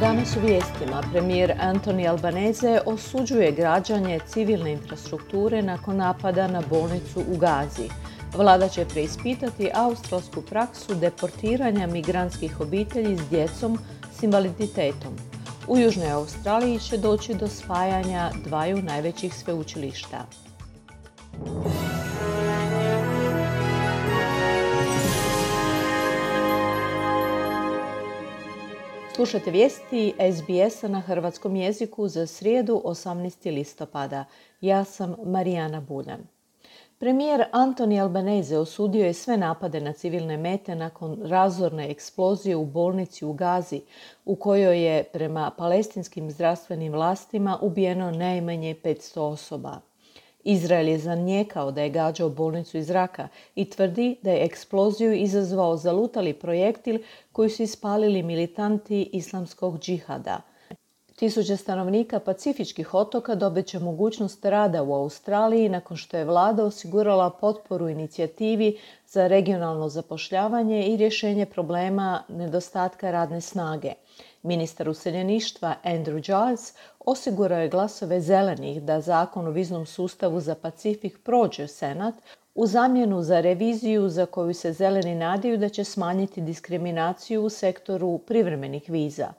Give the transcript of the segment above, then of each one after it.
Danas u vijestima premijer Antoni Albaneze osuđuje građanje civilne infrastrukture nakon napada na bolnicu u Gazi. Vlada će preispitati australsku praksu deportiranja migrantskih obitelji s djecom s invaliditetom. U Južnoj Australiji će doći do spajanja dvaju najvećih sveučilišta. Slušajte vijesti SBS-a na hrvatskom jeziku za srijedu 18. listopada. Ja sam Marijana Buljan. Premijer Antoni Albanese osudio je sve napade na civilne mete nakon razorne eksplozije u bolnici u Gazi, u kojoj je prema palestinskim zdravstvenim vlastima ubijeno najmanje 500 osoba. Izrael je zanijekao da je gađao bolnicu iz raka i tvrdi da je eksploziju izazvao zalutali projektil koji su ispalili militanti islamskog džihada. Tisuće stanovnika pacifičkih otoka dobit će mogućnost rada u Australiji nakon što je vlada osigurala potporu inicijativi za regionalno zapošljavanje i rješenje problema nedostatka radne snage. Ministar useljeništva Andrew Giles osigurao je glasove zelenih da zakon o viznom sustavu za Pacifik prođe Senat u zamjenu za reviziju za koju se zeleni nadaju da će smanjiti diskriminaciju u sektoru privremenih viza.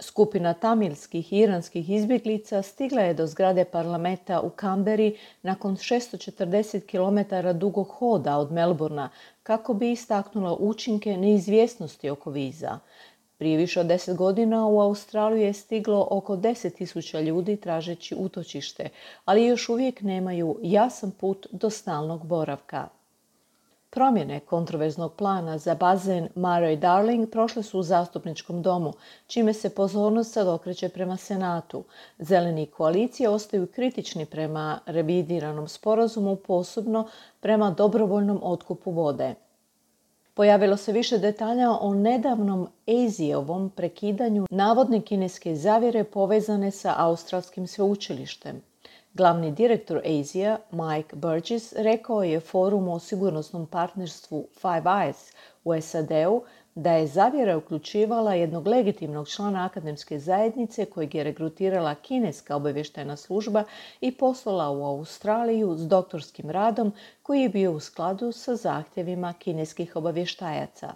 Skupina tamilskih i iranskih izbjeglica stigla je do zgrade parlamenta u Kamberi nakon 640 km dugog hoda od Melburna kako bi istaknula učinke neizvjesnosti oko viza. Prije više od deset godina u Australiju je stiglo oko 10.000 ljudi tražeći utočište, ali još uvijek nemaju jasan put do stalnog boravka. Promjene kontroverznog plana za bazen Murray Darling prošle su u zastupničkom domu, čime se pozornost sad okreće prema Senatu. Zeleni koalicije ostaju kritični prema revidiranom sporazumu, posebno prema dobrovoljnom otkupu vode. Pojavilo se više detalja o nedavnom Ezijevom prekidanju navodne kineske zavjere povezane sa australskim sveučilištem. Glavni direktor Azija, Mike Burgess, rekao je forumu o sigurnosnom partnerstvu Five Eyes u SAD-u da je zavjera uključivala jednog legitimnog člana akademske zajednice kojeg je regrutirala kineska obavještajna služba i poslala u Australiju s doktorskim radom koji je bio u skladu sa zahtjevima kineskih obavještajaca.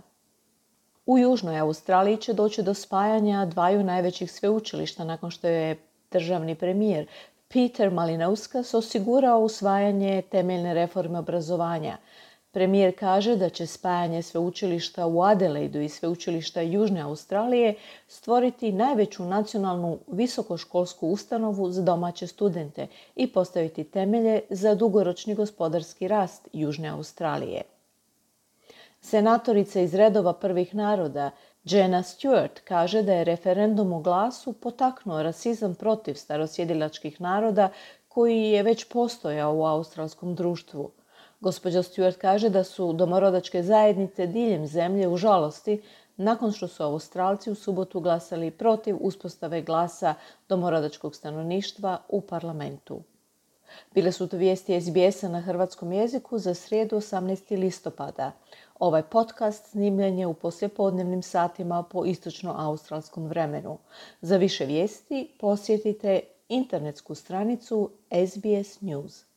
U Južnoj Australiji će doći do spajanja dvaju najvećih sveučilišta nakon što je državni premijer Peter Malinauskas osigurao usvajanje temeljne reforme obrazovanja – Premijer kaže da će spajanje sveučilišta u Adelaidu i sveučilišta Južne Australije stvoriti najveću nacionalnu visokoškolsku ustanovu za domaće studente i postaviti temelje za dugoročni gospodarski rast Južne Australije. Senatorica iz redova prvih naroda Jenna Stewart kaže da je referendum o glasu potaknuo rasizam protiv starosjedilačkih naroda koji je već postojao u australskom društvu – Gospođa Stewart kaže da su domorodačke zajednice diljem zemlje u žalosti nakon što su Australci u subotu glasali protiv uspostave glasa domorodačkog stanovništva u parlamentu. Bile su to vijesti SBS-a na hrvatskom jeziku za srijedu 18. listopada. Ovaj podcast snimljen je u poslijepodnevnim satima po istočno-australskom vremenu. Za više vijesti posjetite internetsku stranicu SBS News.